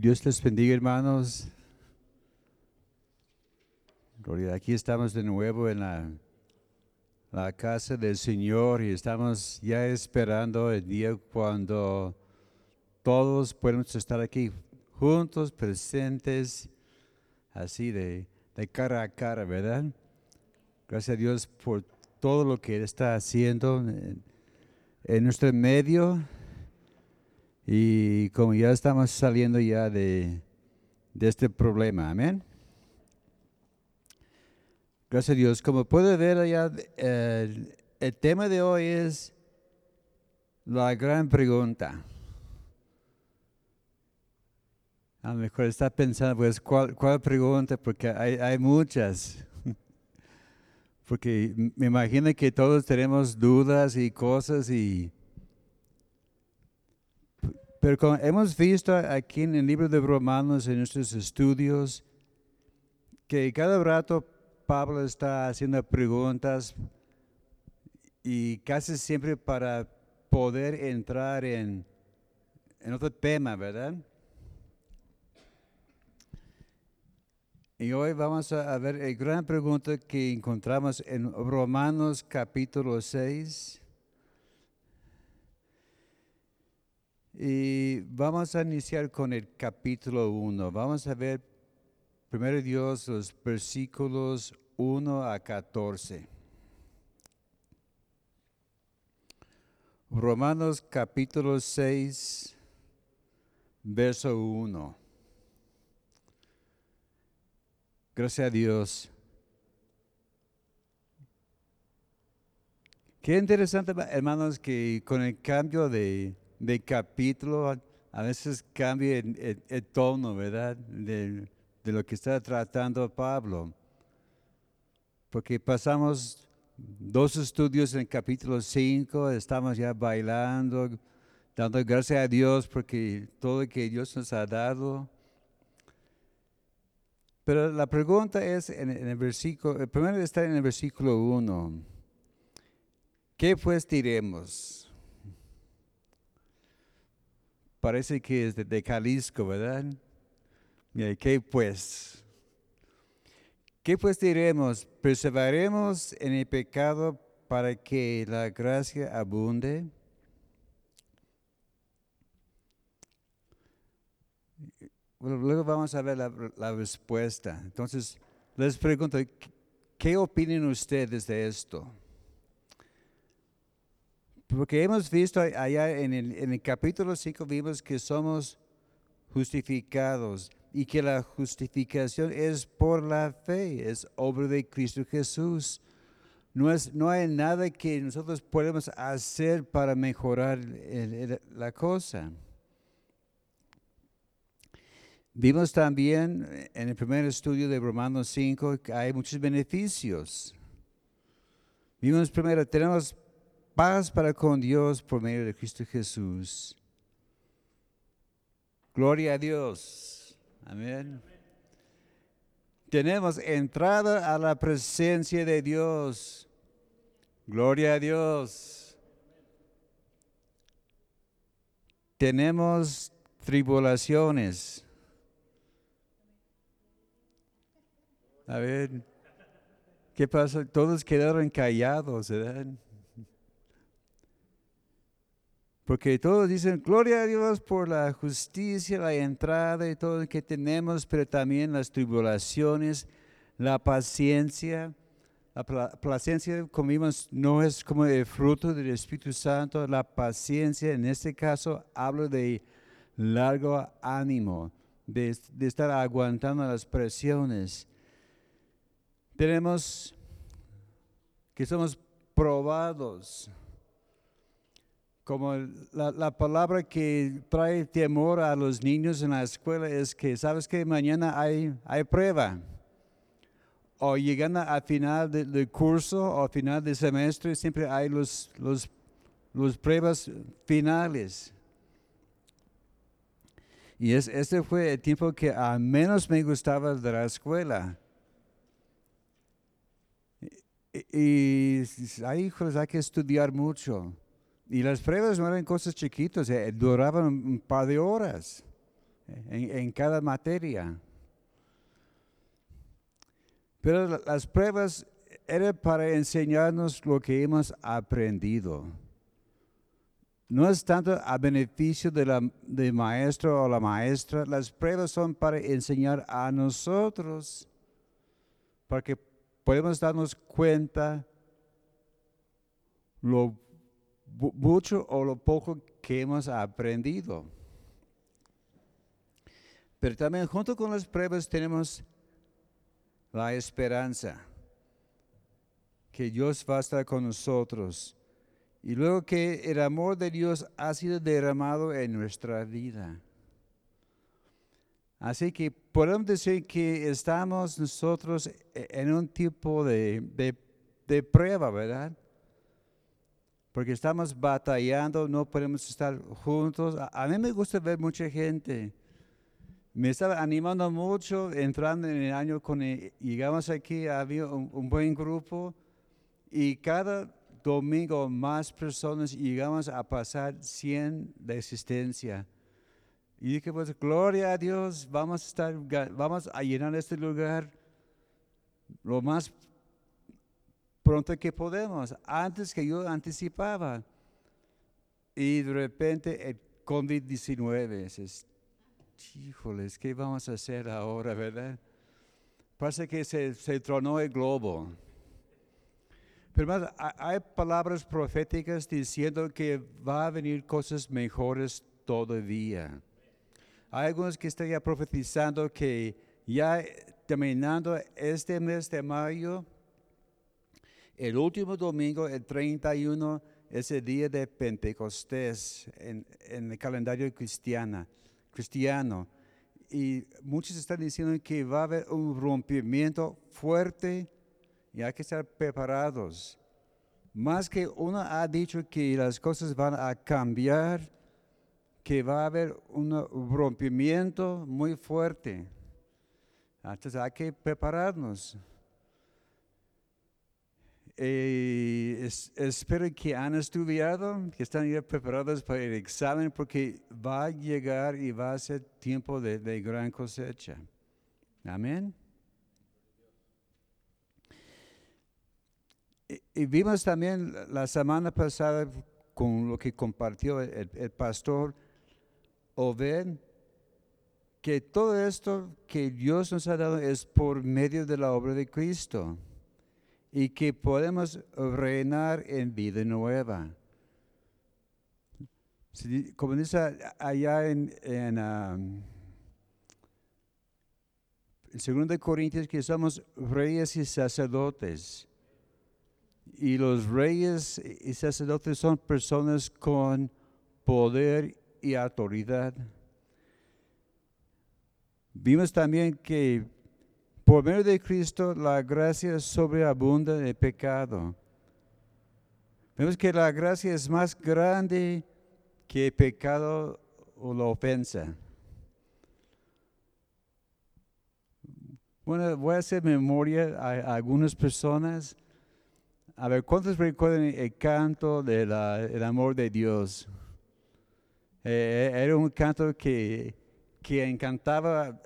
Dios les bendiga, hermanos. Gloria, aquí estamos de nuevo en la, la casa del Señor y estamos ya esperando el día cuando todos podemos estar aquí juntos, presentes, así de, de cara a cara, ¿verdad? Gracias a Dios por todo lo que Él está haciendo en, en nuestro medio. Y como ya estamos saliendo ya de, de este problema, amén. Gracias a Dios. Como puede ver allá, el, tema de hoy es la gran pregunta. A lo mejor está pensando, pues, ¿cuál, cuál pregunta? Porque hay, hay muchas. Porque me imagino que todos tenemos dudas y cosas y... Pero como hemos visto aquí en el libro de Romanos, en nuestros estudios, que cada rato Pablo está haciendo preguntas y casi siempre para poder entrar en, otro tema, ¿verdad? Y hoy vamos a ver la gran pregunta que encontramos en Romanos capítulo 6. Y vamos a iniciar con el capítulo 1. Vamos a ver primero Dios los versículos 1 a 14. Romanos capítulo 6, verso 1. Gracias a Dios. Qué interesante, hermanos, que con el cambio de, de capítulo a veces cambia el, tono, ¿verdad? De, lo que está tratando Pablo. Porque pasamos dos estudios en el capítulo 5, estamos ya bailando, dando gracias a Dios porque todo lo que Dios nos ha dado. Pero la pregunta es en el versículo, primero está en el versículo 1. ¿Qué pues diremos? Parece que es de, Jalisco, ¿verdad? ¿Qué pues? ¿Qué pues diremos? ¿Perseveraremos en el pecado para que la gracia abunde? Bueno, luego vamos a ver la, la, respuesta. Entonces, les pregunto, ¿qué opinan ustedes de esto? Porque hemos visto allá en el, capítulo 5, vimos que somos justificados y que la justificación es por la fe, es obra de Cristo Jesús. No, es, no hay nada que nosotros podemos hacer para mejorar la cosa. Vimos también en el primer estudio de Romanos 5 que hay muchos beneficios. Vimos primero, tenemos paz para con Dios por medio de Cristo Jesús. Gloria a Dios. Amén. Tenemos entrada a la presencia de Dios. Gloria a Dios. Tenemos tribulaciones. A ver, ¿qué pasa? Todos quedaron callados, ¿verdad? Porque todos dicen, gloria a Dios por la justicia, la entrada y todo lo que tenemos, pero también las tribulaciones, la paciencia. La paciencia, como vimos, no es como el fruto del Espíritu Santo. La paciencia, en este caso, hablo de largo ánimo, de, de estar aguantando las presiones tenemos que somos probados. Como la, la, palabra que trae temor a los niños en la escuela es que, ¿sabes que Mañana hay, hay prueba. O llegando al final del de curso o al final del semestre, siempre hay los, los, los pruebas finales. Y es, este fue el tiempo que a menos me gustaba de la escuela y, hijos, hay que estudiar mucho. Y las pruebas no eran cosas chiquitas, eh, duraban un par de horas. en, en cada materia. Pero la- las pruebas eran para enseñarnos lo que hemos aprendido. No es tanto a beneficio de del maestro o la maestra, las pruebas son para enseñar a nosotros, para que podemos darnos cuenta lo mucho o lo poco que hemos aprendido. Pero también junto con las pruebas tenemos la esperanza que Dios va a estar con nosotros y luego que el amor de Dios ha sido derramado en nuestra vida. Así que podemos decir que estamos nosotros e- en un tipo de, de- de prueba, ¿verdad? Porque estamos batallando, no podemos estar juntos. A, a mí me gusta ver mucha gente. Me estaba animando mucho entrando en el año con el- llegamos aquí, había un, un buen grupo y cada domingo más personas llegamos a pasar 100 de existencia. Y dije, pues gloria a Dios, vamos a estar, vamos a llenar este lugar lo más pronto que podemos, antes que yo anticipaba. Y de repente el COVID-19, dices, híjoles, ¿qué vamos a hacer ahora, verdad? Parece que se, se tronó el globo. Pero hermanos, ha- hay palabras proféticas diciendo que va a venir cosas mejores todavía. Hay algunos que están ya profetizando que ya terminando este mes de mayo, el último domingo, el 31, es el día de Pentecostés en, en el calendario cristiana, cristiano. Y muchos están diciendo que va a haber un rompimiento fuerte y hay que estar preparados. Más que uno ha dicho que las cosas van a cambiar, que va a haber un rompimiento muy fuerte. Entonces hay que prepararnos. Eh, es- espero que han estudiado, que están ya preparados para el examen, porque va a llegar y va a ser tiempo de, gran cosecha. Amén. Y, vimos también la- semana pasada con lo que compartió el, el pastor Obed, que todo esto que Dios nos ha dado es por medio de la obra de Cristo y que podemos reinar en vida nueva. Como dice allá en, en, um, en 2 Corintios que somos reyes y sacerdotes. Y los reyes y sacerdotes son personas con poder y autoridad. Vimos también que por medio de Cristo la gracia sobreabunda el pecado. Vemos que la gracia es más grande que el pecado o la ofensa. Bueno, voy a hacer memoria a, algunas personas. A ver, ¿cuántos recuerdan el canto del amor de Dios? Eh, era un canto que, que encantaba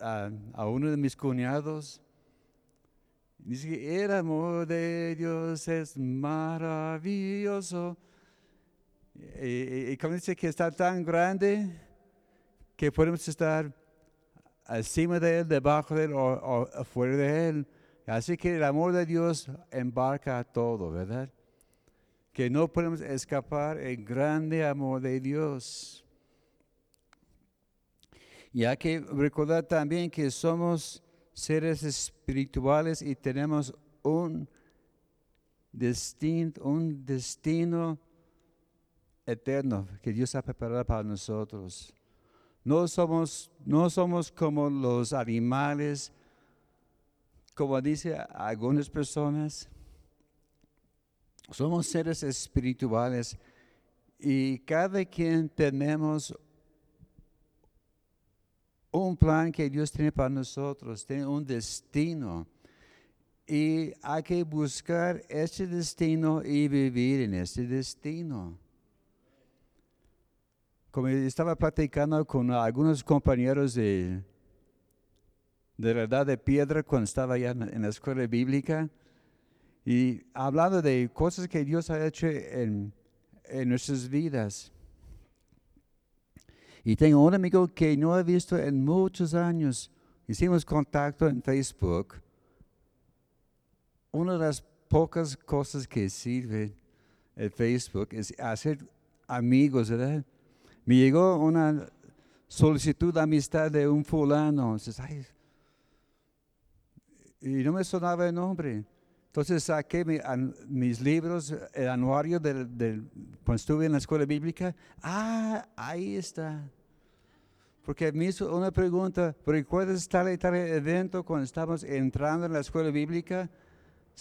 a uno de mis cuñados. Dice que el amor de Dios es maravilloso. Y, y- y como dice que está tan grande que podemos estar encima de él, debajo de él o, o afuera de él. Así que el amor de Dios embarca a todo, ¿verdad? Que no podemos escapar el grande amor de Dios. Y hay que recordar también que somos seres espirituales y tenemos un destino, un destino eterno que Dios ha preparado para nosotros. No somos, no somos como los animales, como dice algunas personas. Somos seres espirituales y cada quien tenemos un plan que Dios tiene para nosotros, tiene un destino. Y hay que buscar ese destino y vivir en ese destino. como estaba platicando con algunos compañeros de, de la de piedra cuando estaba ya en la escuela bíblica y hablando de cosas que Dios ha hecho en, en nuestras vidas. Y tengo un amigo que no he visto en muchos años. Hicimos contacto en Facebook. Una de las pocas cosas que sirve el Facebook es hacer amigos, ¿verdad? Me llegó una solicitud de amistad de un fulano. y no me sonaba el nombre. Entonces saqué mis libros, el anuario del, cuando estuve en la escuela bíblica. Ah, ahí está. Porque me hizo una pregunta, ¿recuerdas tal y tal evento cuando estábamos entrando en la escuela bíblica?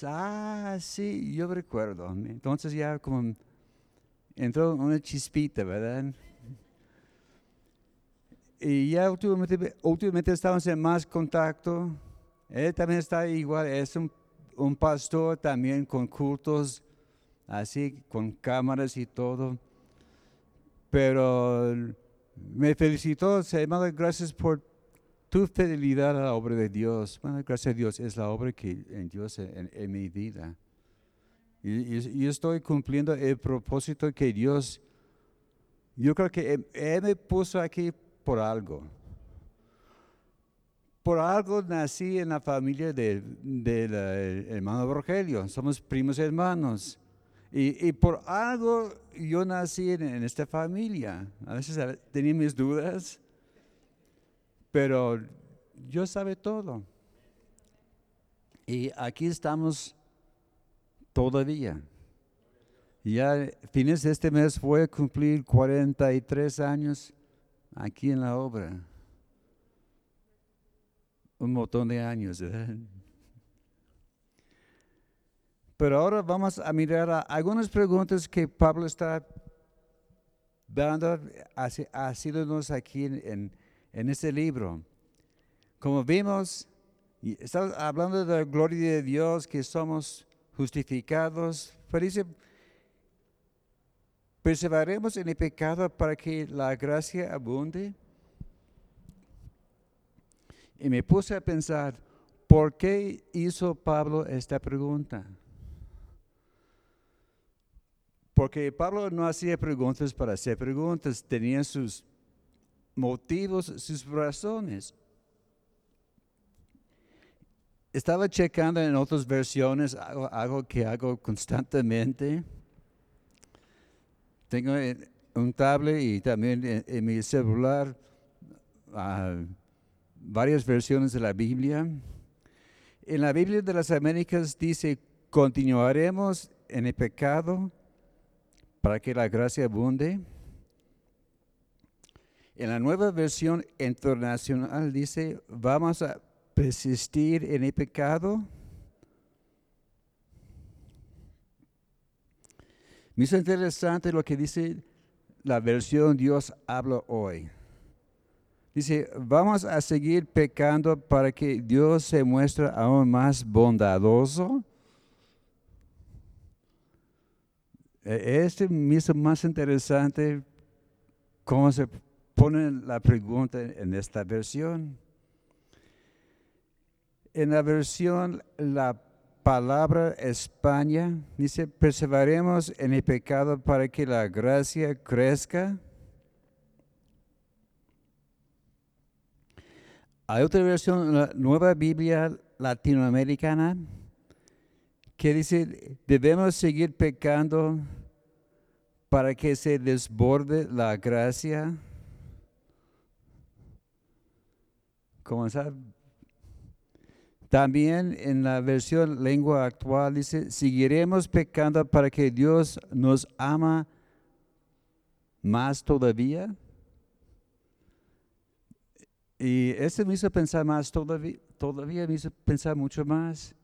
Ah, sí, yo recuerdo. Entonces ya como entró una chispita, ¿verdad? Y ya últimamente, últimamente estamos en más contacto. Él también está igual, es un un pastor también con cultos, así, con cámaras y todo. Pero me felicitó, hermano, gracias por tu fidelidad a la obra de Dios. Bueno, gracias a Dios, es la obra que en Dios en, mi vida. Y, estoy cumpliendo el propósito que Dios, yo creo que él me puso aquí por algo por algo nací en la familia del de, hermano Rogelio, somos primos hermanos. Y, por algo yo nací en, esta familia. A veces tenía mis dudas, pero yo sabe todo. Y aquí estamos todavía. Ya fines de este mes fue cumplir 43 años aquí en la obra un montón de años. Pero ahora vamos a mirar algunas preguntas que Pablo está dando, haciéndonos aquí en, en este libro. Como vimos, estamos hablando de la gloria de Dios, que somos justificados. Pero dice, perseveremos en el pecado para que la gracia abunde. Y me puse a pensar, ¿por qué hizo Pablo esta pregunta? Porque Pablo no hacía preguntas para hacer preguntas, tenía sus motivos, sus razones. Estaba checando en otras versiones, algo, que hago constantemente. Tengo un tablet y también en, mi celular. Uh, varias versiones de la Biblia. En la Biblia de las Américas dice, continuaremos en el pecado para que la gracia abunde. En la nueva versión internacional dice, vamos a persistir en el pecado. Me hizo interesante lo que dice la versión Dios habla hoy. Dice, vamos a seguir pecando para que Dios se muestre aún más bondadoso. E, este me hizo más interesante cómo se pone la pregunta en esta versión. En la versión, la palabra España dice, perseveremos en el pecado para que la gracia crezca. Hay otra versión, la nueva Biblia latinoamericana, que dice, debemos seguir pecando para que se desborde la gracia. ¿Cómo También en la versión lengua actual dice, seguiremos pecando para que Dios nos ama más todavía. Y eso me hizo pensar más, todavía, todavía me hizo pensar mucho más.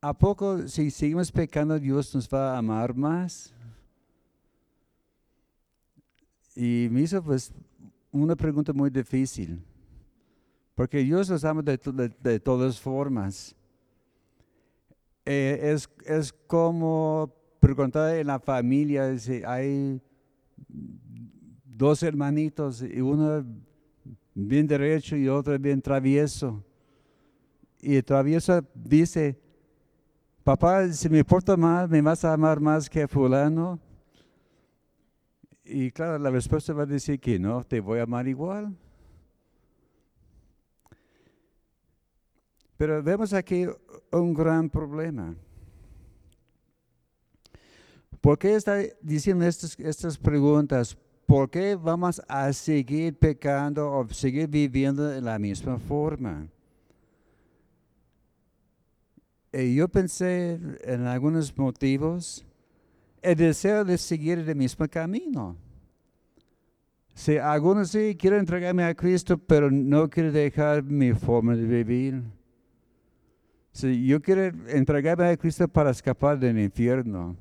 ¿A poco si seguimos pecando Dios nos va a amar más? Y me hizo pues una pregunta muy difícil. Porque Dios nos ama de, de, todas formas. Eh, es, es como preguntar en la familia si hay dos hermanitos y uno bien derecho y otro bien travieso. Y el travieso dice, papá, si me porto mal, ¿me vas a amar más que fulano? Y claro, la respuesta va a decir que no, te voy a amar igual. Pero vemos aquí un gran problema. ¿Por qué está diciendo estas, estas preguntas? ¿Por qué vamos a seguir pecando o seguir viviendo de la misma forma? Y yo pensé en algunos motivos, el deseo de seguir el mismo camino. Si algunos sí quieren entregarme a Cristo, pero no quieren dejar mi forma de vivir. Si yo quiero entregarme a Cristo para escapar del infierno.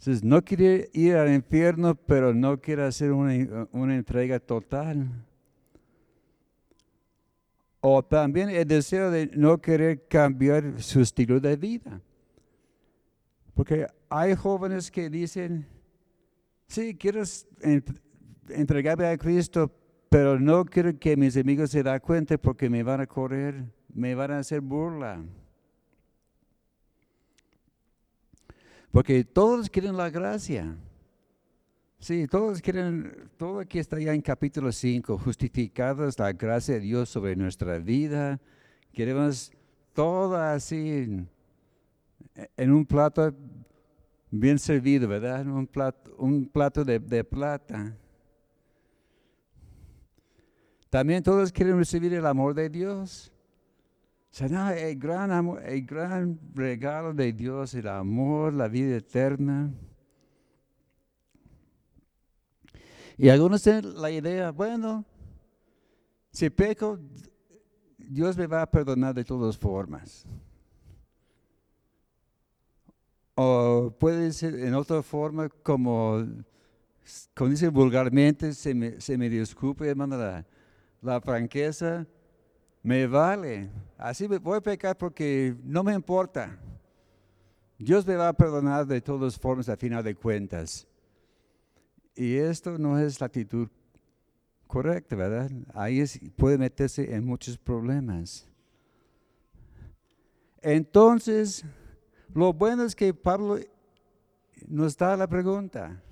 Entonces, no quiere ir al infierno, pero no quiere hacer una, una entrega total. O también el deseo de no querer cambiar su estilo de vida. Porque hay jóvenes que dicen, sí, quiero entregarme a Cristo, pero no quiero que mis amigos se den cuenta porque me van a correr, me van a hacer burla. Porque todos quieren la gracia. Sí, todos quieren, todo aquí está ya en capítulo 5, justificados la gracia de Dios sobre nuestra vida. Queremos todo así en, un plato bien servido, ¿verdad? Un plato, un plato de plata. También todos quieren recibir el amor de Dios el gran, amor, el gran regalo de Dios, el amor, la vida eterna. Y algunos tienen la idea, bueno, si peco, Dios me va a perdonar de todas formas. O puede ser en otra forma, como, como dice vulgarmente, se me, se me disculpe, hermano, la, la franqueza me vale. Así voy a pecar porque no me importa. Dios me va a perdonar de todas formas a final de cuentas. Y esto no es la actitud correcta, ¿verdad? Ahí puede meterse en muchos problemas. Entonces, lo bueno es que Pablo nos da la pregunta,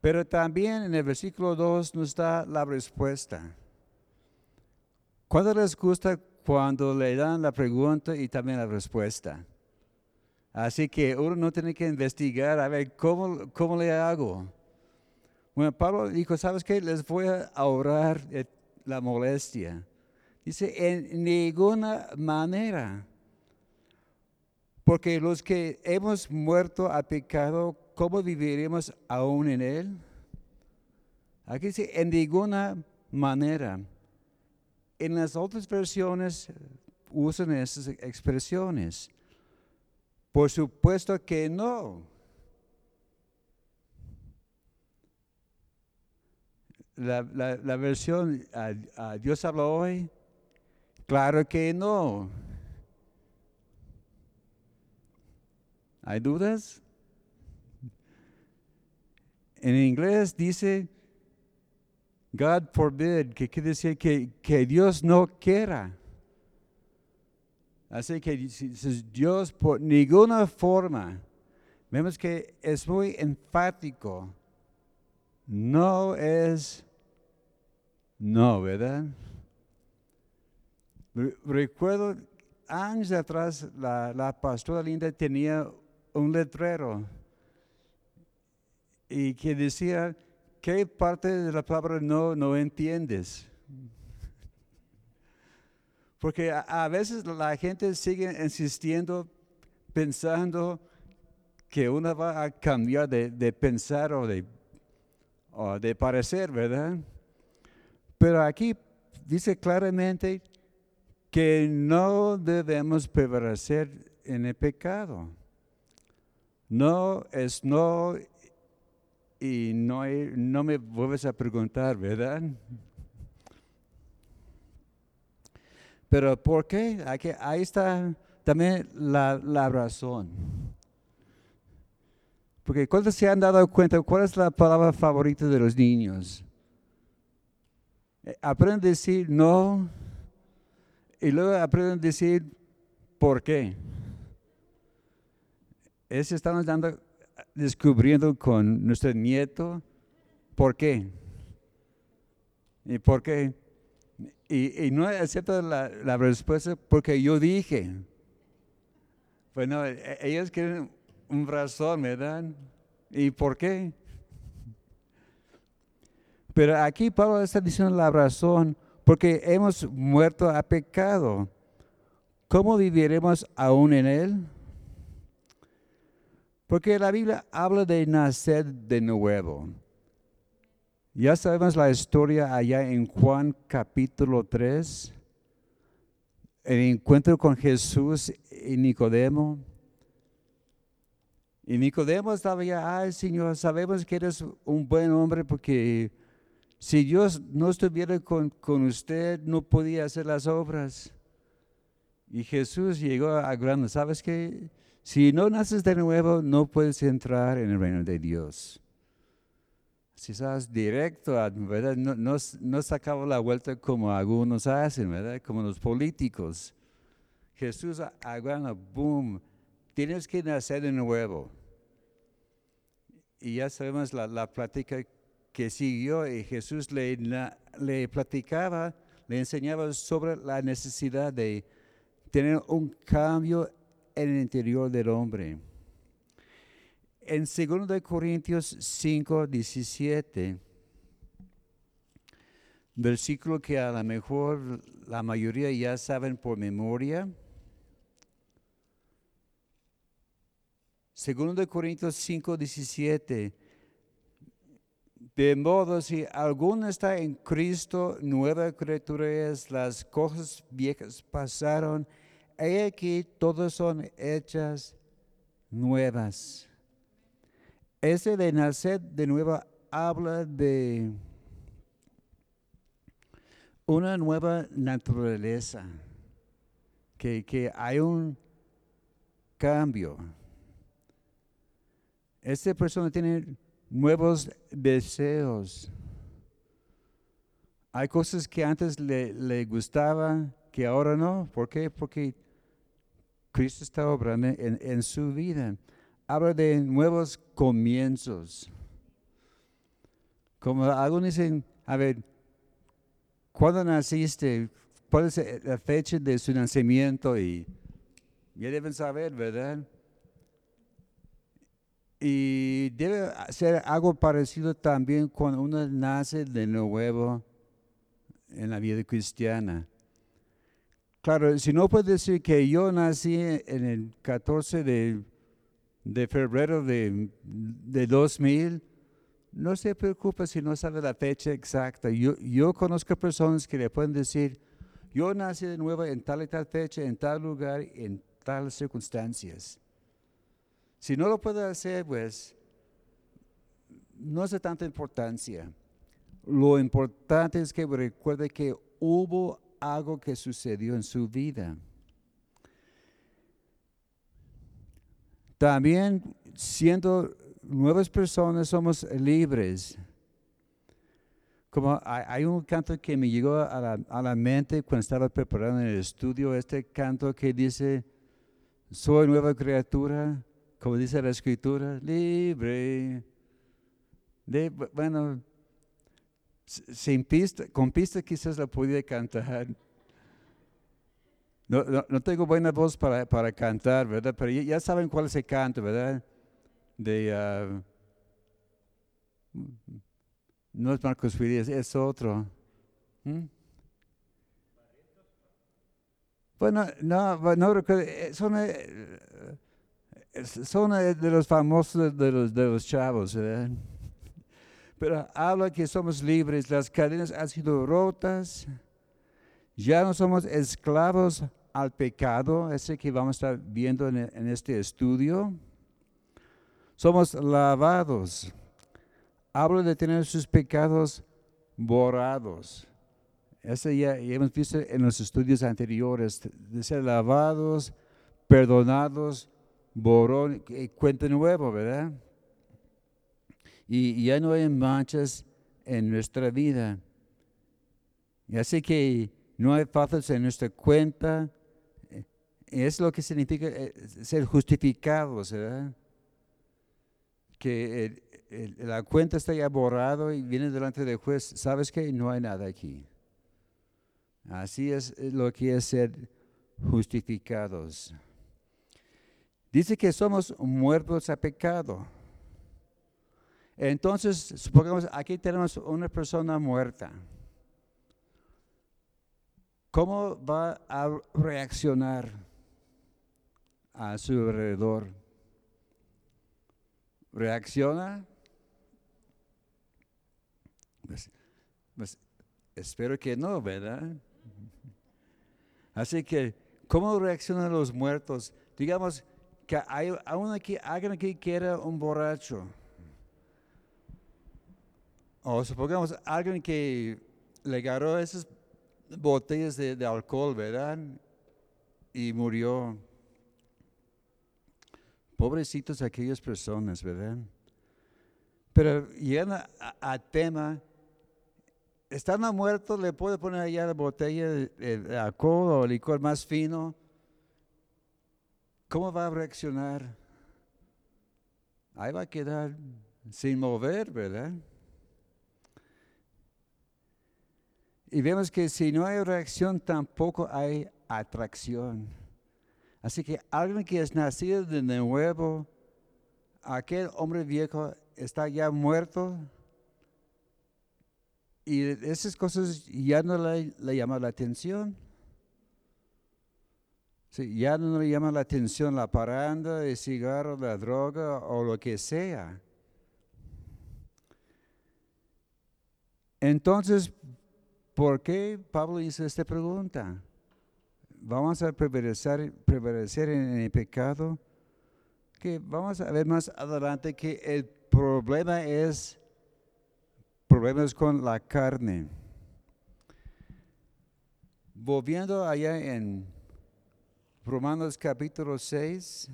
pero también en el versículo 2 nos da la respuesta. ¿Cuándo les gusta cuando le dan la pregunta y también la respuesta? Así que uno no tiene que investigar a ver cómo, cómo le hago. Bueno, Pablo dijo, ¿sabes qué? Les voy a ahorrar la molestia. Dice, en ninguna manera. Porque los que hemos muerto a pecado, ¿cómo viviremos aún en él? Aquí dice, en ninguna manera. En las otras versiones eh, usan esas expresiones. Por supuesto que no. La, versión Dios habla hoy, claro que no. ¿Hay dudas? En inglés dice, God forbid, que quiere decir que, que Dios no quiera. Así que Dios por ninguna forma, vemos que es muy enfático. No es no, ¿verdad? Recuerdo años atrás la, la pastora Linda tenía un letrero y que decía, ¿Qué parte de la palabra no, no entiendes? Porque a, veces la gente sigue insistiendo, pensando que uno va a cambiar de, pensar o de, o de parecer, ¿verdad? Pero aquí dice claramente que no debemos prevalecer en el pecado. No es no y no, no me vuelves a preguntar, ¿verdad? Pero ¿por qué? Ahí está también la, la razón. Porque ¿cuántos se han dado cuenta cuál es la palabra favorita de los niños? Eh, aprenden a decir no y luego aprenden a decir por qué. Eso estamos dando, descubriendo con nuestro nieto por qué. ¿Y por qué? Y, no acepta la, la, respuesta porque yo dije. Bueno, e, ellos quieren un razón, ¿verdad? ¿Y por qué? Pero aquí Pablo está diciendo la razón, porque hemos muerto a pecado. ¿Cómo viviremos aún en él? Porque la Biblia habla de nacer de nuevo. Ya sabemos la historia allá en Juan capítulo 3, el encuentro con Jesús y Nicodemo. Y Nicodemo estaba ya, ay Señor, sabemos que eres un buen hombre porque si Dios no estuviera con, con usted, no podía hacer las obras. Y Jesús llegó a grande, ¿sabes qué? Si no naces de nuevo, no puedes entrar en el reino de Dios si estás directo, ¿verdad? No, no, no la vuelta como algunos hacen, ¿verdad? Como los políticos. Jesús agarra, boom, tienes que nacer de nuevo. Y ya sabemos la, la plática que siguió y Jesús le, le platicaba, le enseñaba sobre la necesidad de tener un cambio en el interior del hombre en 2 Corintios 5, 17, versículo que a lo mejor la mayoría ya saben por memoria. 2 Corintios 5, 17. De modo, si alguno está en Cristo, nueva criatura es, las cosas viejas pasaron, y aquí todas son hechas nuevas. Ese de nacer de nuevo habla de una nueva naturaleza, que, hay un cambio. Esta persona tiene nuevos deseos. Hay cosas que antes le, le gustaban que ahora no. ¿Por qué? Porque Cristo está obrando en, su vida habla de nuevos comienzos. Como algunos dicen, a ver, ¿cuándo naciste? ¿Cuál es la fecha de su nacimiento? Y ya deben saber, ¿verdad? Y debe ser algo parecido también cuando uno nace de nuevo en la vida cristiana. Claro, si no puede decir que yo nací en el 14 de febrero de, de 2000, no se preocupe si no sabe la fecha exacta. Yo, yo conozco personas que le pueden decir, yo nací de nuevo en tal y tal fecha, en tal lugar, en tales circunstancias. Si no lo puede hacer, pues no hace tanta importancia. Lo importante es que recuerde que hubo algo que sucedió en su vida. También siendo nuevas personas somos libres. Como hay, un canto que me llegó a la, mente cuando estaba preparando el estudio, este canto que dice, soy nueva criatura, como dice la escritura, libre. De, bueno, sin pista, con pista quizás la podía cantar. No, no, tengo buena voz para, para, cantar, ¿verdad? Pero ya, saben cuál es el canto, ¿verdad? De, uh, no es Marcos Fidesz, es otro. ¿Mm? Bueno, no, no recuerdo, eh, son, eh, son de los famosos de los, de los chavos, ¿verdad? Pero habla que somos libres, las cadenas han sido rotas ya no somos esclavos al pecado, ese que vamos a estar viendo en, este estudio. Somos lavados. Hablo de tener sus pecados borrados. Ese ya, hemos visto en los estudios anteriores, de ser lavados, perdonados, borrón, cuenta nuevo, ¿verdad? Y ya no hay manchas en nuestra vida. Y así que no hay faltas en nuestra cuenta. Eh, es lo que significa eh, ser justificados. Que la cuenta está ya borrado y viene delante del juez, ¿sabes que No hay nada aquí. Así es lo que es ser justificados. Dice que somos muertos a pecado. Entonces, supongamos, aquí tenemos una persona muerta. ¿Cómo va a reaccionar a su alrededor? ¿Reacciona? Pues, pues, espero que no, ¿verdad? Así que, ¿cómo reaccionan los muertos? Digamos, que hay aquí, alguien aquí que era un borracho. O supongamos alguien que le agarró esas botellas de, alcohol, ¿verdad? Y murió. Pobrecitos aquellas personas, ¿verdad? Pero llegando a, tema, estando muerto, le puede poner allá la botella de alcohol o licor más fino ¿Cómo va a reaccionar? Ahí va a quedar sin mover, ¿verdad? Y vemos que si no hay reacción, tampoco hay atracción. Así que alguien que es nacido de nuevo, aquel hombre viejo está ya muerto y esas cosas ya no le, le llaman la atención ya no le llama la atención la paranda, el cigarro, la droga o lo que sea. Entonces, ¿por qué Pablo hizo esta pregunta? ¿Vamos a prevalecer, prevalecer en el pecado? Que vamos a ver más adelante que el problema es problemas con la carne. Volviendo allá en Romanos capítulo 6.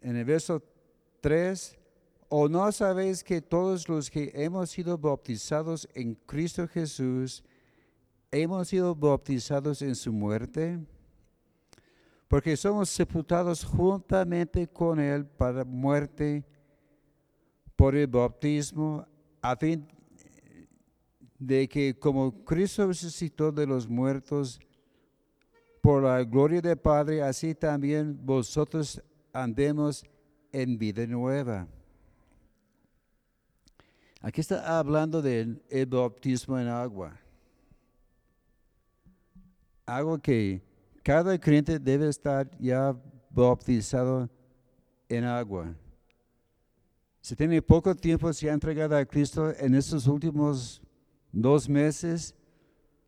En el verso 3, ¿o no sabéis que todos los que hemos sido bautizados en Cristo Jesús, hemos sido bautizados en su muerte? Porque somos sepultados juntamente con Él para muerte por el bautismo, a fin de que como Cristo resucitó de los muertos por la gloria del Padre, así también vosotros andemos en vida nueva. Aquí está hablando del bautismo en agua. Algo que cada creyente debe estar ya bautizado en agua. Si tiene poco tiempo, se ha entregado a Cristo en estos últimos dos meses,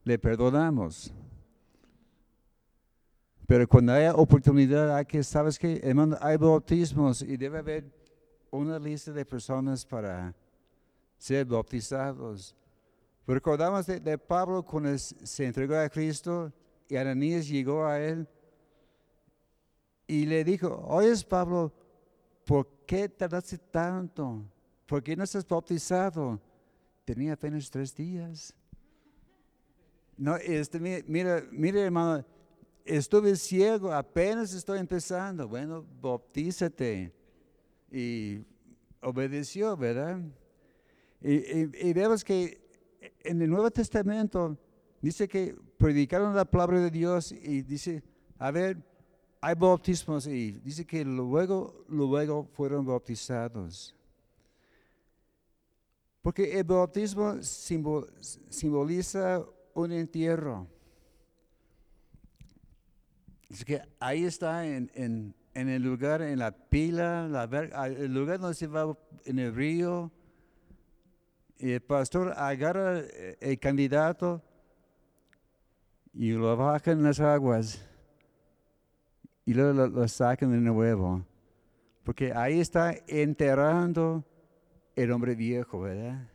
le perdonamos. Pero cuando haya oportunidad, hay que, ¿sabes que hay bautismos y debe haber una lista de personas para ser bautizados. Recordamos de, Pablo cuando se entregó a Cristo y Ananías llegó a él y le dijo, oyes Pablo, ¿por qué tardaste tanto? ¿Por qué no estás bautizado? tenía apenas tres días. No, este, mira, mira, hermano, estuve ciego, apenas estoy empezando. Bueno, bautízate. Y obedeció, ¿verdad? Y, vemos que en el Nuevo Testamento dice que predicaron la palabra de Dios y dice, a ver, hay bautismos y dice que luego, luego fueron bautizados. Porque el bautismo simboliza un entierro. Es que ahí está en, el lugar, en la pila, el lugar donde se va en el río. Y el pastor agarra el candidato y lo baja en las aguas. Y luego lo, lo sacan de nuevo. Porque ahí está enterrando el hombre viejo, ¿verdad?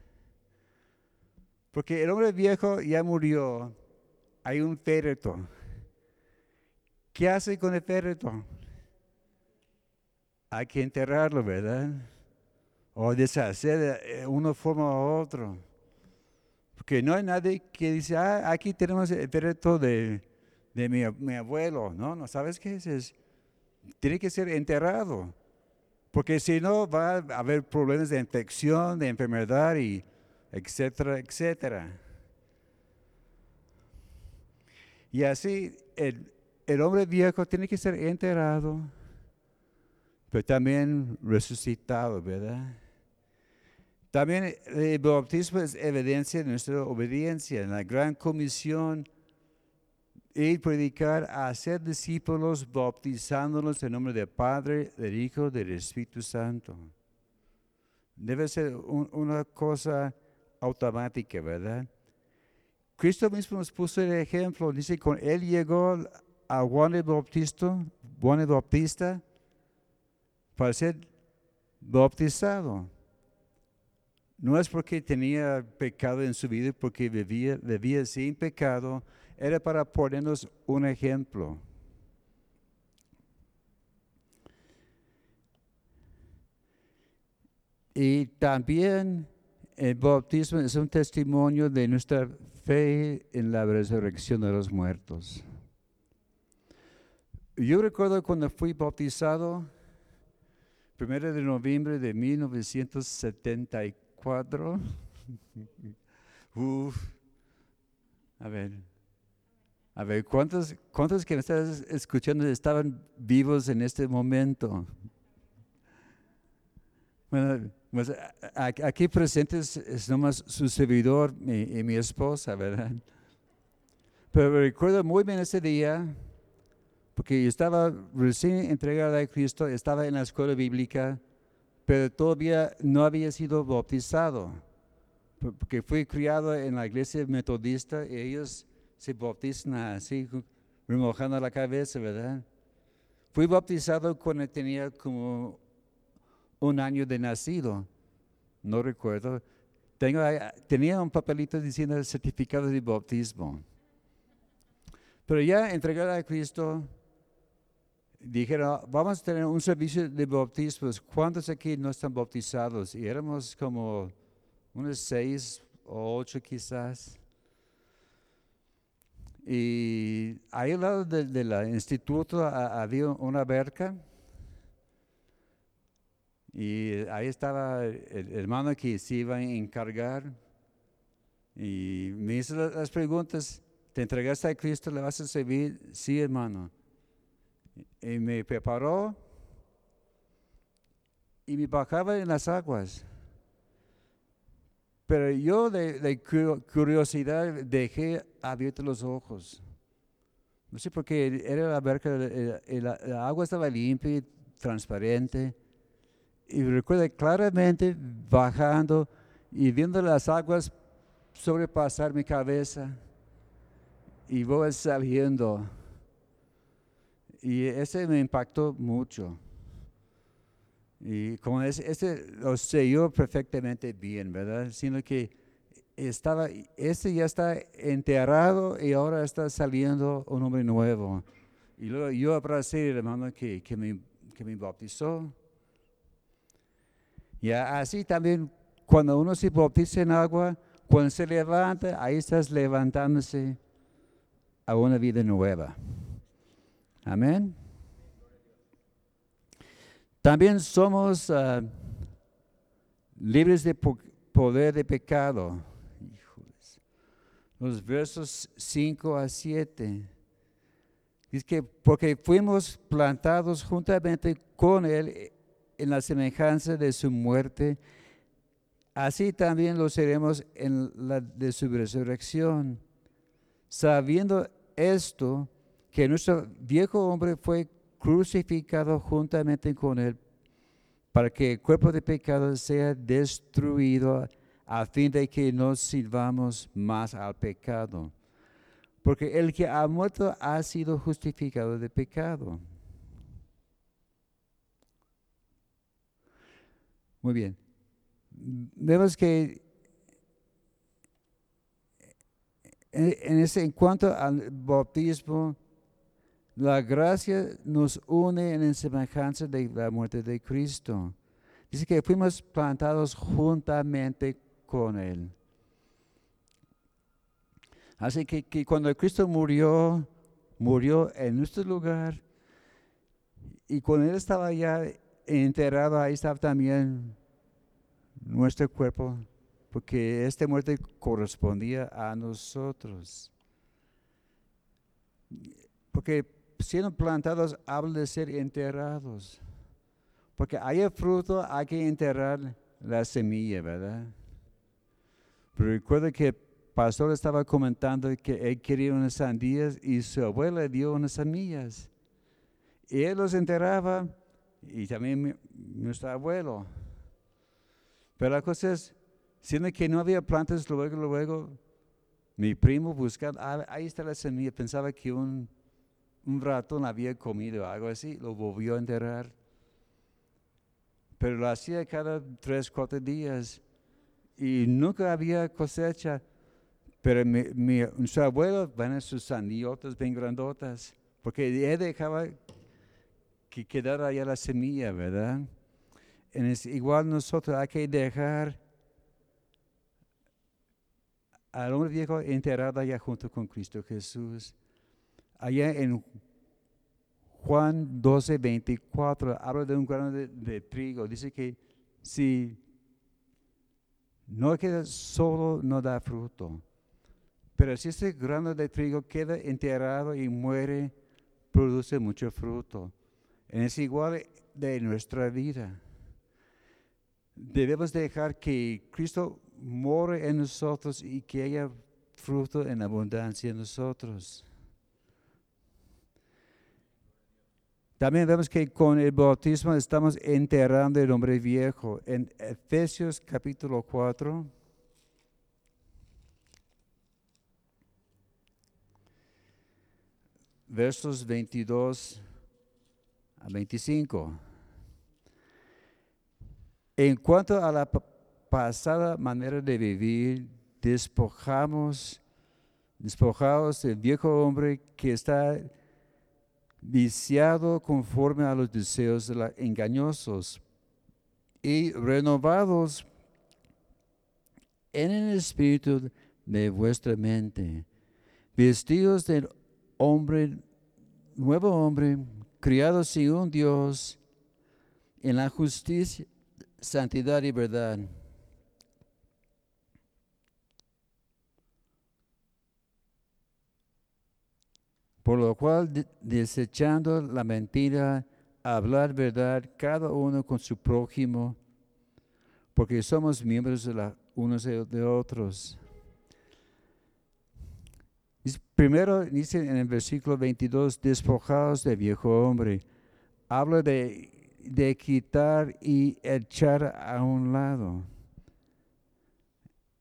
Porque el hombre viejo ya murió. Hay un féretro. ¿Qué hace con el féretro? hay que enterrarlo, ¿verdad? O deshacer de una forma u otra. Porque no hay nadie que dice, ah, aquí tenemos el perrito de, de mi, mi, abuelo. No, no sabes qué es. Tiene que ser enterrado. Porque si no, va a haber problemas de infección, de enfermedad, y etcétera, etcétera. Y así el, el hombre viejo tiene que ser enterrado, pero también resucitado, ¿verdad? También el bautismo es evidencia de nuestra obediencia. En la gran comisión y predicar a hacer discípulos bautizándolos en nombre del Padre, del Hijo, del Espíritu Santo. Debe ser una cosa automática, ¿verdad? Cristo mismo nos puso el ejemplo. Dice, con él llegó a Juan el Bautista, Juan el Bautista para ser bautizado. No es porque tenía pecado en su vida, porque vivía, vivía sin pecado, era para ponernos un ejemplo. Y también el bautismo es un testimonio de nuestra fe en la resurrección de los muertos. Yo recuerdo cuando fui bautizado, primero de noviembre de 1974. Uf. A ver. A ver, ¿cuántos, ¿cuántos que me estás escuchando estaban vivos en este momento? Bueno, pues aquí presentes es nomás su servidor y, y mi esposa, ¿verdad? Pero recuerdo muy bien ese día, porque yo estaba recién entregado a Cristo, estaba en la escuela bíblica, pero todavía no había sido bautizado, porque fui criado en la iglesia metodista y ellos se bautizan así, remojando la cabeza, ¿verdad? Fui bautizado cuando tenía como un año de nacido, no recuerdo. Tengo, tenía un papelito diciendo el certificado de bautismo. Pero ya entregado a Cristo, dijeron, vamos a tener un servicio de bautismos. ¿Cuántos aquí no están bautizados? Y éramos como unos seis o ocho quizás. Y ahí al lado del instituto había una verca. Y ahí estaba el hermano que se iba a encargar. Y me hizo las preguntas, ¿te entregaste a Cristo? ¿Le vas a servir? Sí, hermano y me preparó y me bajaba en las aguas. Pero yo de, curiosidad dejé abiertos los ojos. No sé por qué era la verca, la, agua estaba limpia, transparente. Y recuerdo claramente bajando y viendo las aguas sobrepasar mi cabeza. Y voy saliendo. Y ese me impactó mucho. Y como ese, ese lo yo perfectamente bien, ¿verdad? Sino que estaba, ese ya está enterrado y ahora está saliendo un hombre nuevo. Y luego yo abracé al hermano que, que, me, que me bautizó. Y así también cuando uno se bautiza en agua, cuando se levanta, ahí estás levantándose a una vida nueva. Amén. También somos uh, libres de poder de pecado. Los versos 5 a 7. Dice que porque fuimos plantados juntamente con Él en la semejanza de su muerte, así también lo seremos en la de su resurrección. Sabiendo esto, que nuestro viejo hombre fue crucificado juntamente con él para que el cuerpo de pecado sea destruido a fin de que no sirvamos más al pecado. Porque el que ha muerto ha sido justificado de pecado. Muy bien. Vemos que en, ese, en cuanto al bautismo, La gracia nos une en semejanza de la muerte de Cristo. Dice que fuimos plantados juntamente con Él. Así que, que cuando Cristo murió, murió en nuestro lugar. Y cuando Él estaba ya enterrado, ahí estaba también nuestro cuerpo, porque esta muerte correspondía a nosotros. Porque siendo plantados habla de ser enterrados. Porque hay fruto, hay que enterrar la semilla, ¿verdad? Pero recuerda que el pastor estaba comentando que él quería unas sandías y su abuela dio unas semillas. Y él los enterraba y también nuestro abuelo. Pero la cosa es, siendo que no había plantas, luego, luego, mi primo buscaba, ah, ahí está la semilla, pensaba que un, un ratón había comido algo así, lo volvió a enterrar. Pero lo hacía cada tres, cuatro días y nunca había cosecha. Pero mi, mi, su abuelo, sus sandiotas bien grandotas, porque él dejaba que quedara allá la semilla, ¿verdad? es igual nosotros hay que dejar al hombre viejo enterrado allá junto con Cristo Jesús. Allá en Juan 12, 24 habla de un grano de, trigo. Dice que si no queda solo, no da fruto. Pero si ese grano de trigo queda enterrado y muere, produce mucho fruto. Es igual de nuestra vida. Debemos dejar que Cristo more en nosotros y que haya fruto en abundancia en nosotros. También vemos que con el bautismo estamos enterrando el hombre viejo. En Efesios capítulo 4, versos 22 a 25. En cuanto a la pasada manera de vivir, despojamos, despojados del viejo hombre que está viciado conforme a los deseos engañosos y renovados en el espíritu de vuestra mente, vestidos del hombre, nuevo hombre, criado según Dios, en la justicia santidad y verdad. Por lo cual, desechando la mentira, hablar verdad cada uno con su prójimo, porque somos miembros de la, unos de otros. Primero dice en el versículo 22, despojados de viejo hombre. Habla de de quitar y echar a un lado.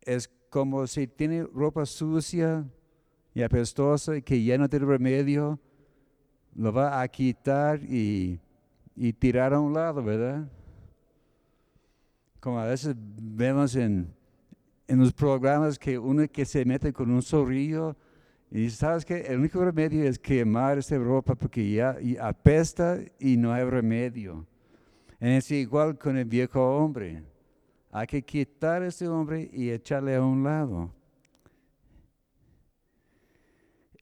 Es como si tiene ropa sucia y apestosa y que no tiene remedio, lo va a quitar y, tirar a un lado, ¿verdad? Como a veces vemos en, en los programas que uno que se mete con un zorrillo y sabes que el único remedio es quemar esa ropa porque ya apesta y no hay remedio. Es igual con el viejo hombre. Hay que quitar a ese hombre y echarle a un lado.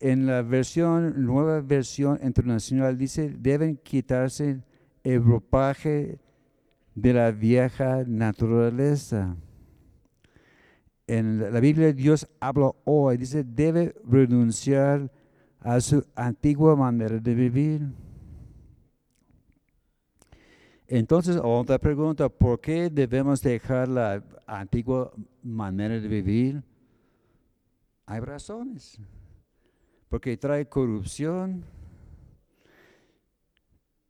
En la versión, nueva versión internacional dice, deben quitarse el ropaje de la vieja naturaleza. En la Biblia Dios habla hoy, dice, debe renunciar a su antigua manera de vivir. Entonces, otra pregunta, ¿por qué debemos dejar la antigua manera de vivir? Hay razones. Porque trae corrupción,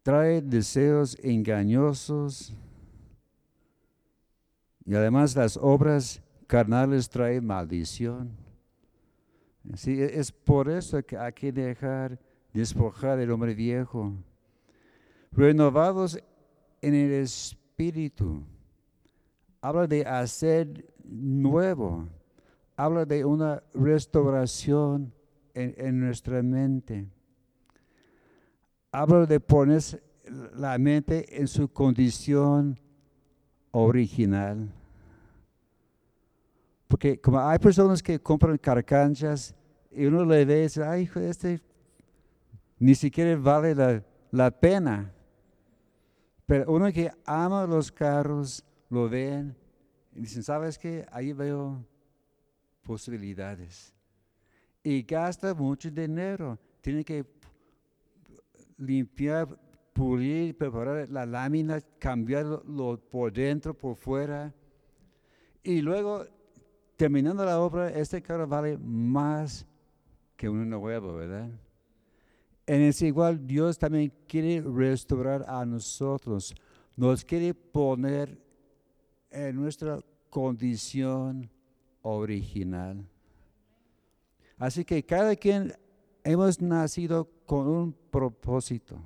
trae deseos engañosos y además las obras carnales traen maldición. Sí, es por eso que hay que dejar despojar el hombre viejo. Renovados en el espíritu. Habla de hacer nuevo. Habla de una restauración en, nuestra mente. hablo de poner la mente en su condición original. Porque como hay personas que compran carcanchas y uno le ve y dice, ay, hijo, este ni siquiera vale la, la pena. Pero uno que ama los carros, lo ven y dicen, ¿sabes qué? Ahí veo posibilidades. Y gasta mucho dinero. Tiene que limpiar, pulir, preparar la lámina, cambiarlo por dentro, por fuera. Y luego, terminando la obra, este carro vale más que uno nuevo, ¿verdad? En ese igual, Dios también quiere restaurar a nosotros. Nos quiere poner en nuestra condición original. Así que cada quien hemos nacido con un propósito.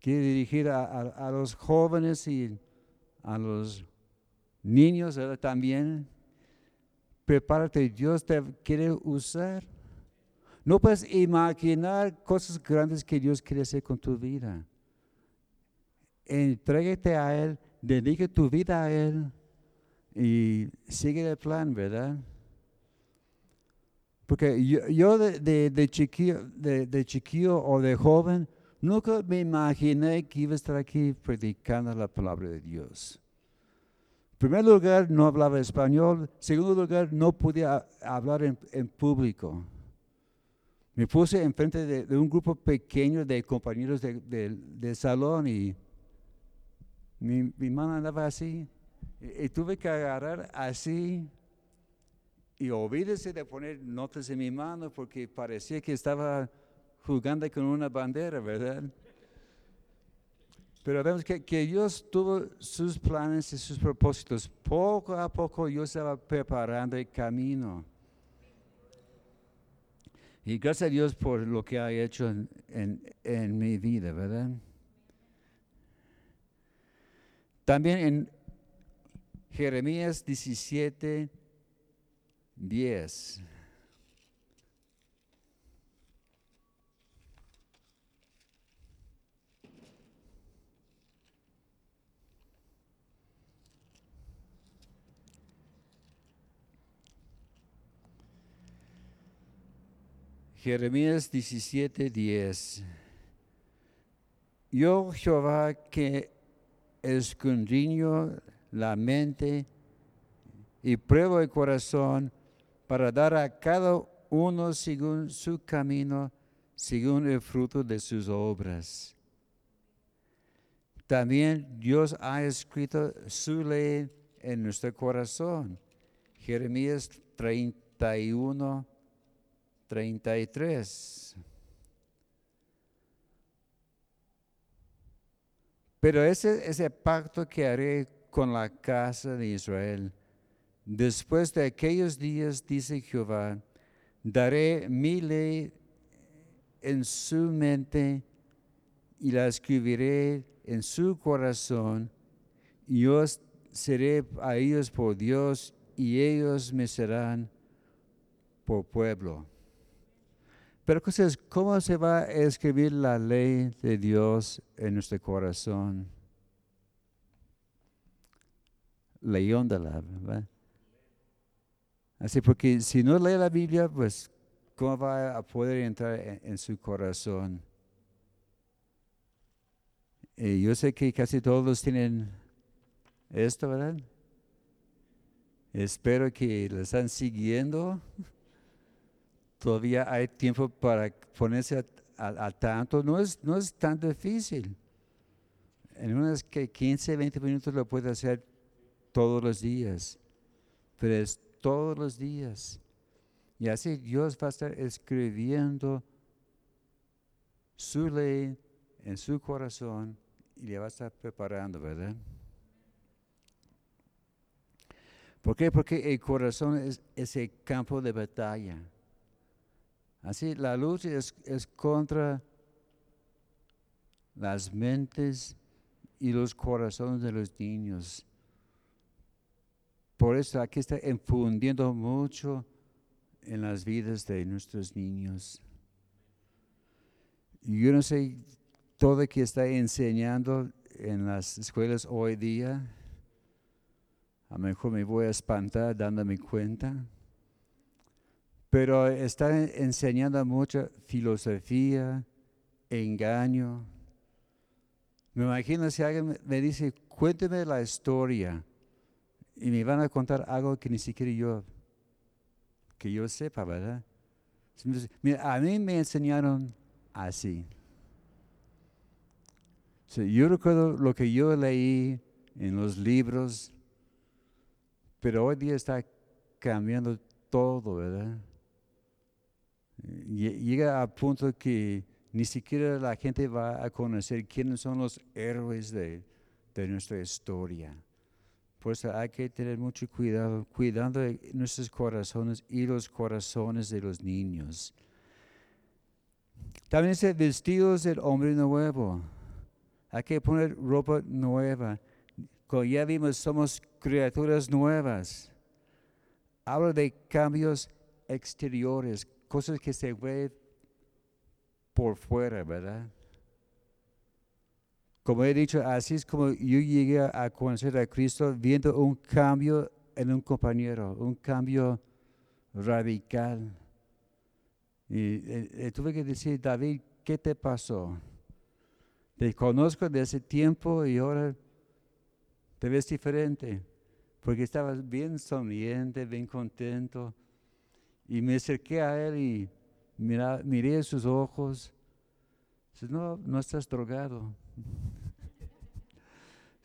Quiere dirigir a, los jóvenes y a los niños también. Prepárate, Dios te quiere usar. No puedes imaginar cosas grandes que Dios quiere hacer con tu vida. Entrégate a Él, dedique tu vida a Él y sigue el plan, ¿verdad? Porque yo, de, de, chiquillo, de, chiquillo o de joven, nunca me imaginé que iba a estar aquí predicando la palabra de Dios. En primer lugar, no hablaba español. En segundo lugar, no podía hablar en, público. Me puse enfrente de, de, un grupo pequeño de compañeros de, salón y mi, mi, mano andaba así. y tuve que agarrar así y olvídese de poner notas en mi mano porque parecía que estaba jugando con una bandera, ¿verdad? Pero vemos que, que, Dios tuvo sus planes y sus propósitos. Poco a poco yo estaba preparando el camino. Y gracias a Dios por lo que ha hecho en, en, en mi vida, ¿verdad? También en Jeremías 17, 10. Jeremías 17, 10. Yo, Jehová, que escudriño la mente y pruebo el corazón, para dar a cada uno según su camino, según el fruto de sus obras. También Dios ha escrito su ley en nuestro corazón. Jeremías 31, 33. Pero ese es el pacto que haré con la casa de Israel Después de aquellos días, dice Jehová, daré mi ley en su mente y la escribiré en su corazón, y yo seré a ellos por Dios y ellos me serán por pueblo. Pero entonces, ¿cómo se va a escribir la ley de Dios en nuestro corazón? Leyéndola, ¿verdad? Así porque si no lee la Biblia, pues ¿cómo va a poder entrar en, su corazón? Y yo sé que casi todos tienen esto, ¿verdad? Espero que lo están siguiendo. Todavía hay tiempo para ponerse a, tanto. No es, no es tan difícil. En unas 15, 20 minutos lo puede hacer todos los días. Pero es todos los días. Y así Dios va a estar escribiendo su ley en su corazón y le va a estar preparando, ¿verdad? ¿Por qué? Porque el corazón es ese campo de batalla. Así la lucha es, es contra las mentes y los corazones de los niños. Por eso aquí está infundiendo mucho en las vidas de nuestros niños. yo no sé todo que está enseñando en las escuelas hoy día. A lo mejor me voy a espantar dándome cuenta. Pero está enseñando mucha filosofía, engaño. Me imagino si alguien me dice, cuénteme la historia. Y me van a contar algo que ni siquiera yo, que yo sepa, ¿verdad? Mira, a mí me enseñaron así. yo recuerdo lo que yo leí en los libros, pero hoy día está cambiando todo, ¿verdad? Llega a punto que ni siquiera la gente va a conocer quiénes son los héroes de, de nuestra historia. Por eso hay que tener mucho cuidado, cuidando nuestros corazones y los corazones de los niños. También dice vestidos del hombre nuevo. Hay que poner ropa nueva. Como ya vimos, somos criaturas nuevas. Habla de cambios exteriores, cosas que se ven por fuera, ¿verdad? Como he dicho, así es como yo llegué a conocer a Cristo viendo un cambio en un compañero, un cambio radical. Y eh, eh, tuve que decir, David, ¿qué te pasó? Te conozco de ese tiempo y ahora te ves diferente, porque estabas bien sonriente, bien contento. Y me acerqué a él y miré sus ojos. Dice, no, no estás drogado.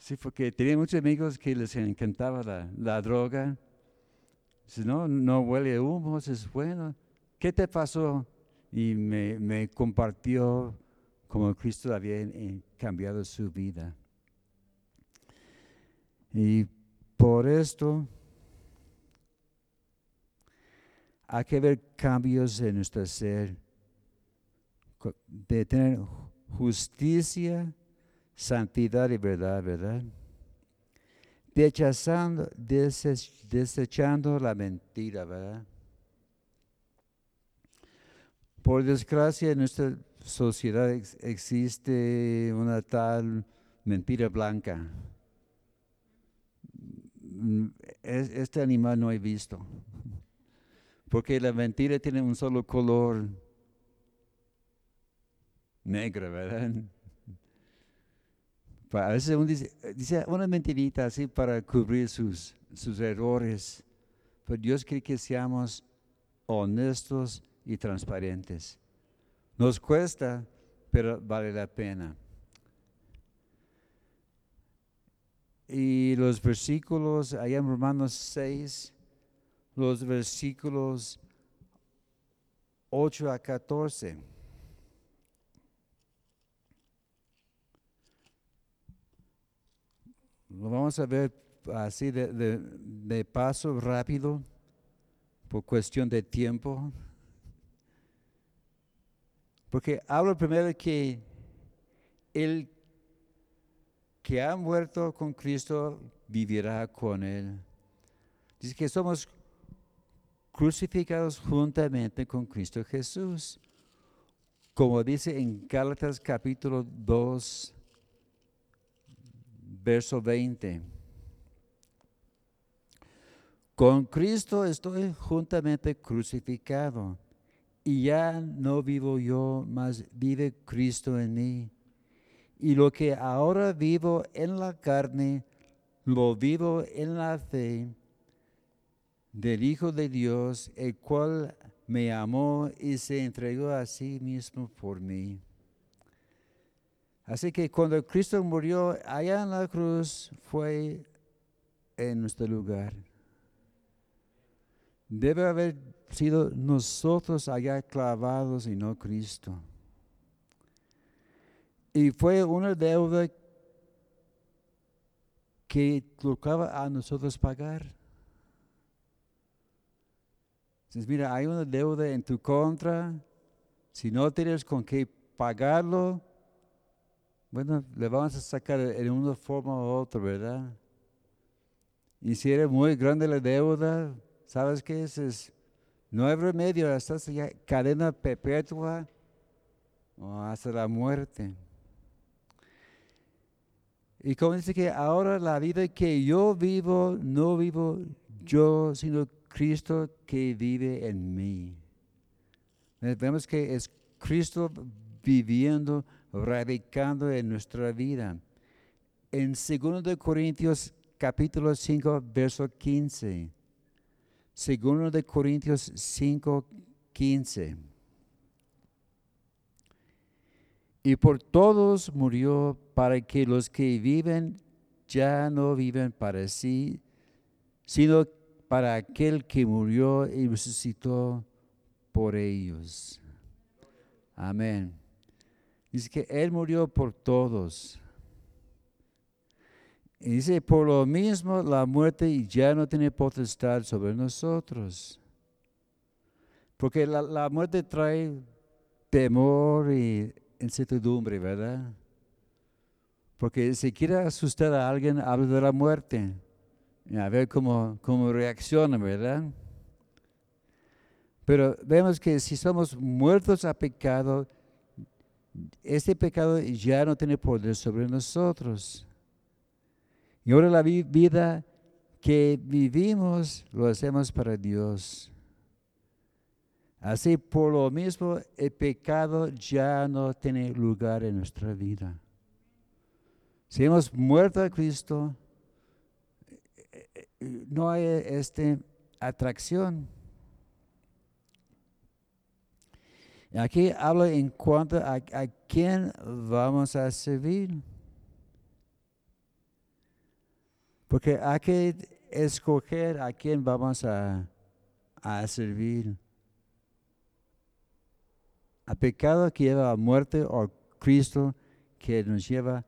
Sí, porque tenía muchos amigos que les encantaba la, droga. Dice, no, no huele humo, es bueno. ¿Qué te pasó? Y me, compartió cómo Cristo había cambiado su vida. Y por esto hay que ver cambios en nuestro ser, de tener justicia, santidad y verdad, ¿verdad? Desechando, la mentira, ¿verdad? Por desgracia, en nuestra sociedad existe una tal mentira blanca. Mm, este animal no he visto, porque la mentira tiene un solo color negro, ¿verdad? A veces uno dice, dice una mentirita así para cubrir sus, sus errores. Pero Dios quiere que seamos honestos y transparentes. Nos cuesta, pero vale la pena. Y los versículos, allá en Romanos 6, los versículos 8 a 14. Lo vamos a ver así de, paso rápido, por cuestión de tiempo. Porque hablo primero que el que ha muerto con Cristo vivirá con Él. Dice que somos crucificados juntamente con Cristo Jesús. Como dice en Gálatas capítulo 2, verso 20. Con Cristo estoy juntamente crucificado y ya no vivo yo, mas vive Cristo en mí. Y lo que ahora vivo en la carne, lo vivo en la fe del Hijo de Dios, el cual me amó y se entregó a sí mismo por mí. Así que cuando Cristo murió allá en la cruz fue en nuestro lugar. Debe haber sido nosotros allá clavados y no Cristo. Y fue una deuda que tocaba a nosotros pagar. Entonces, mira, hay una deuda en tu contra. Si no tienes con qué pagarlo, bueno, le vamos a sacar en una forma u otra, ¿verdad? Y si eres muy grande la deuda, ¿sabes qué es? no hay remedio, estás ya cadena perpetua o hasta la muerte. Y como dice que ahora la vida que yo vivo, no vivo yo, sino Cristo que vive en mí. Vemos que es Cristo viviendo, radicando en nuestra vida. En 2 Corintios capítulo 5, verso 15. 2 Corintios 5, 15. Y por todos murió para que los que viven ya no viven para sí, sino para aquel que murió y resucitó por ellos. Amén. Dice que Él murió por todos. Y dice, por lo mismo la muerte ya no tiene potestad sobre nosotros. Porque la, la muerte trae temor y incertidumbre, ¿verdad? Porque si quiere asustar a alguien, habla de la muerte. A ver cómo, cómo reacciona, ¿verdad? Pero vemos que si somos muertos a pecado, este pecado ya no tiene poder sobre nosotros. Y ahora la vida que vivimos lo hacemos para Dios. Así por lo mismo el pecado ya no tiene lugar en nuestra vida. Si hemos muerto a Cristo, no hay esta atracción. Aquí hablo en cuanto a, a quién vamos a servir. Porque hay que escoger a quién vamos a, a servir a pecado que lleva a muerte o Cristo que nos lleva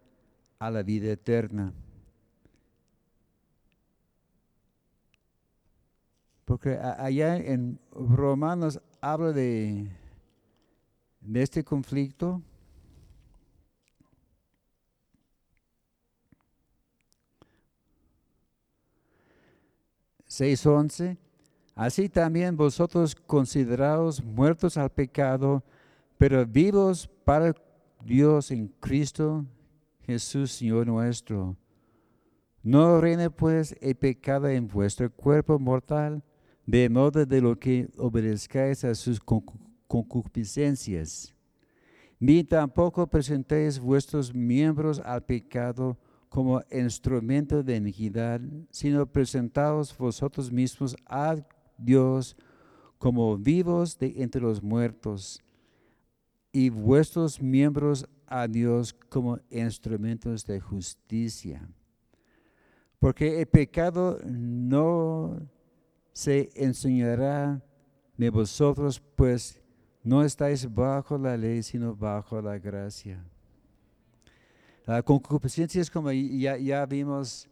a la vida eterna. Porque allá en Romanos habla de, de este conflicto. Seis once. Así también vosotros considerados muertos al pecado, pero vivos para Dios en Cristo Jesús, Señor nuestro. No reine pues el pecado en vuestro cuerpo mortal, de modo de lo que obedezcáis a sus. Ni tampoco presentéis vuestros miembros al pecado como instrumento de iniquidad, sino presentaos vosotros mismos a Dios como vivos de entre los muertos y vuestros miembros a Dios como instrumentos de justicia. Porque el pecado no se enseñará de vosotros, pues no estáis bajo la ley, sino bajo la gracia. La concupiscencia es como ya, ya vimos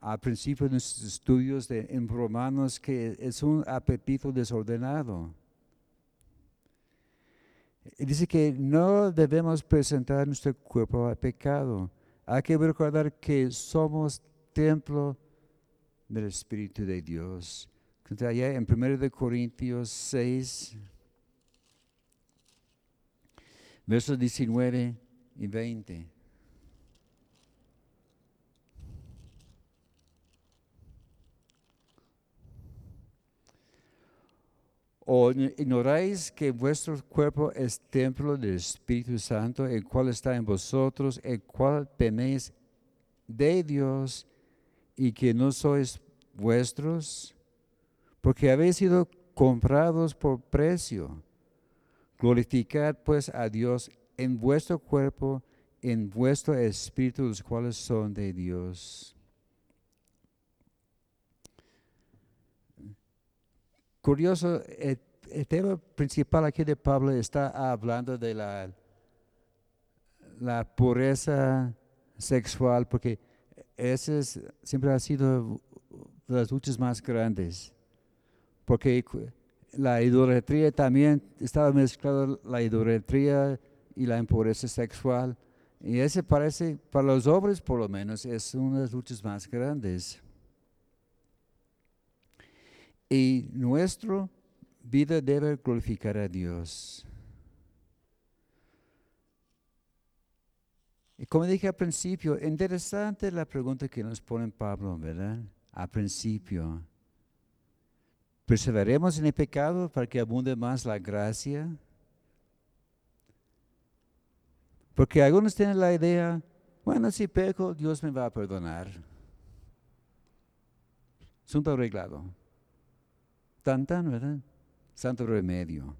al principio de nuestros estudios en Romanos, que es un apetito desordenado Dice que no debemos presentar nuestro cuerpo al pecado. Hay que recordar que somos templo del Espíritu de Dios. Allá en 1 Corintios 6, versos 19 y 20. ¿O ignoráis que vuestro cuerpo es templo del Espíritu Santo, el cual está en vosotros, el cual tenéis de Dios y que no sois vuestros? Porque habéis sido comprados por precio. Glorificad pues a Dios en vuestro cuerpo, en vuestro espíritu, los cuales son de Dios. Curioso, el, tema principal aquí de Pablo está hablando de la, pureza sexual, porque ese siempre ha sido las luchas más grandes. Porque la idolatría también estaba mezclada la idolatría y la impureza sexual. Y ese parece, para los hombres por lo menos, es una de las luchas más grandes. Y nuestra vida debe glorificar a Dios. Y como dije al principio, interesante la pregunta que nos pone Pablo, ¿verdad? Al principio. ¿Perseveremos en el pecado para que abunde más la gracia? Porque algunos tienen la idea, bueno, si peco, Dios me va a perdonar. Asunto arreglado. Tan, tan, ¿verdad? Santo remedio.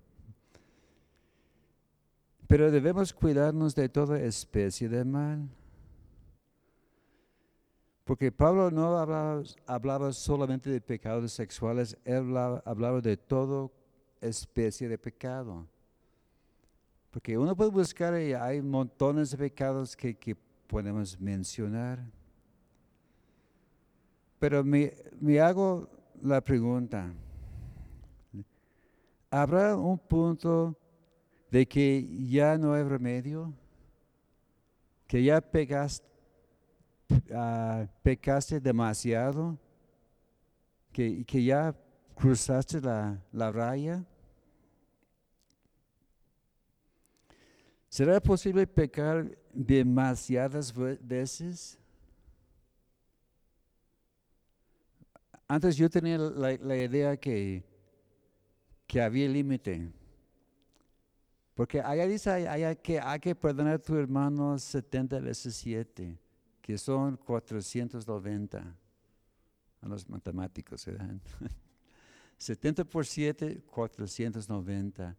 Pero debemos cuidarnos de toda especie de mal. Porque Pablo no hablaba, solamente de pecados sexuales, él hablaba, de toda especie de pecado. Porque uno puede buscar y hay montones de pecados que, podemos mencionar. Pero me, me hago la pregunta, ¿habrá un punto de que ya no hay remedio, que ya pegaste, ah, pecaste demasiado, que, que ya cruzaste la, la raya. ¿Será posible pecar demasiadas veces? Antes yo tenía la, la idea que, que había límite. Porque allá dice que hay que perdonar a tu hermano 70 veces 7, que son 490 a los matemáticos, ¿verdad? 70 por 7, 490.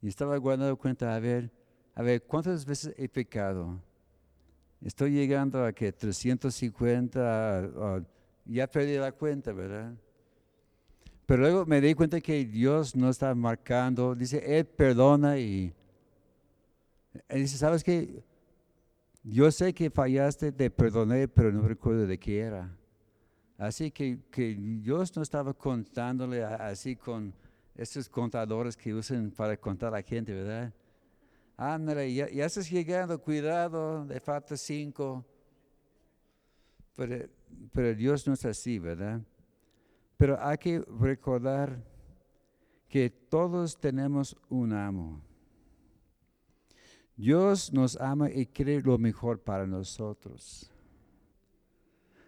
Y estaba guardando cuenta, a ver, a ver, ¿cuántas veces he pecado? Estoy llegando a que 350, ya perdí la cuenta, ¿verdad? Pero luego me di cuenta que Dios no está marcando, dice, Él perdona y, dice, ¿sabes qué? Yo sé que fallaste, te perdoné, pero no recuerdo de qué era. Así que, que Dios no estaba contándole así con estos contadores que usan para contar a la gente, ¿verdad? Ándale, ya, ya estás llegando, cuidado, le falta cinco. Pero, pero Dios no es así, ¿verdad? Pero hay que recordar que todos tenemos un amo. Dios nos ama y quiere lo mejor para nosotros.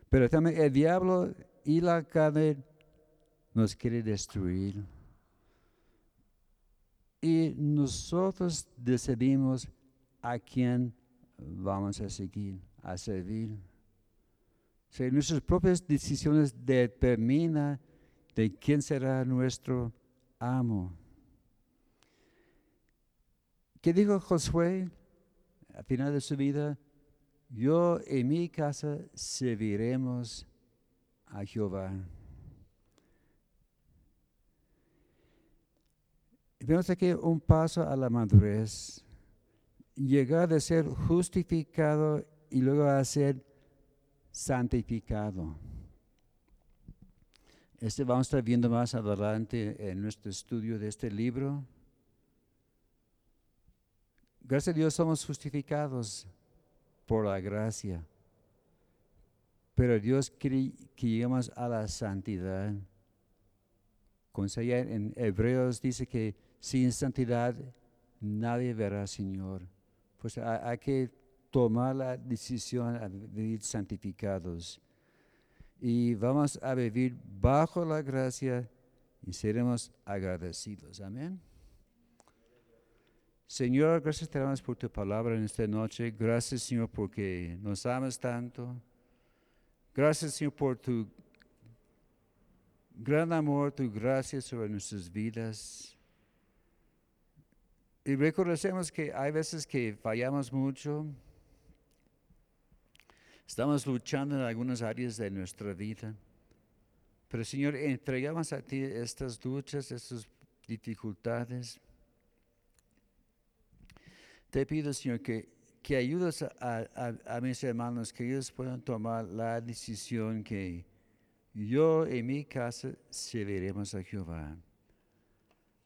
Pero también el diablo y la carne nos quiere destruir. Y nosotros decidimos a quién vamos a seguir, a servir nuestras propias decisiones determinan de quién será nuestro amo. ¿Qué dijo Josué al final de su vida? Yo en mi casa serviremos a Jehová. Vemos aquí un paso a la madurez. Llegar a ser justificado y luego a ser santificado. Este vamos a estar viendo más adelante en nuestro estudio de este libro. Gracias a Dios somos justificados por la gracia. Pero Dios quiere que lleguemos a la santidad. Como en Hebreos dice que sin santidad nadie verá al Señor. Pues hay que tomar la decisión de vivir santificados. Y vamos a vivir bajo la gracia y seremos agradecidos. Amén. Señor, gracias te damos por tu palabra en esta noche. Gracias, Señor, porque nos amas tanto. Gracias, Señor, por tu gran amor, tu gracia sobre nuestras vidas. Y reconocemos que hay veces que fallamos mucho, Estamos luchando en algunas áreas de nuestra vida. Pero Señor, entregamos a ti estas luchas, estas dificultades. Te pido, Señor, que, que ayudes a, mis hermanos, que ellos puedan tomar la decisión que yo en mi casa serviremos a Jehová.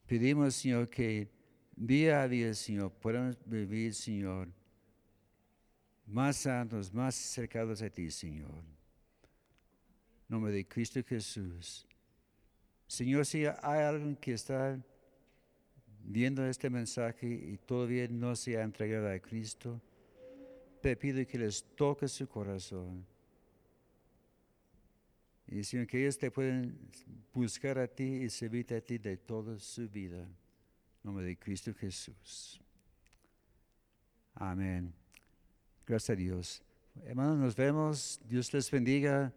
Pedimos, Señor, que día a día, Señor, podamos vivir, Señor, más santos, más cercados a ti, Señor. En nombre de Cristo Jesús. Señor, si hay alguien que está viendo este mensaje y todavía no se ha entregado a Cristo, te pido que les toques su corazón. Y Señor, que ellos te pueden buscar a ti y servirte a ti de toda su vida. Nombre de Cristo Jesús. Amén. Gracias a Dios. Hermanos, nos vemos. Dios les bendiga.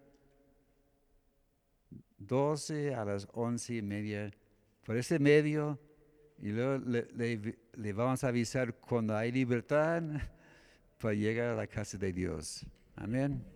12 a las once y media. Por ese medio, y luego le, vamos a avisar cuando hay libertad para llegar a la casa de Dios. Amén.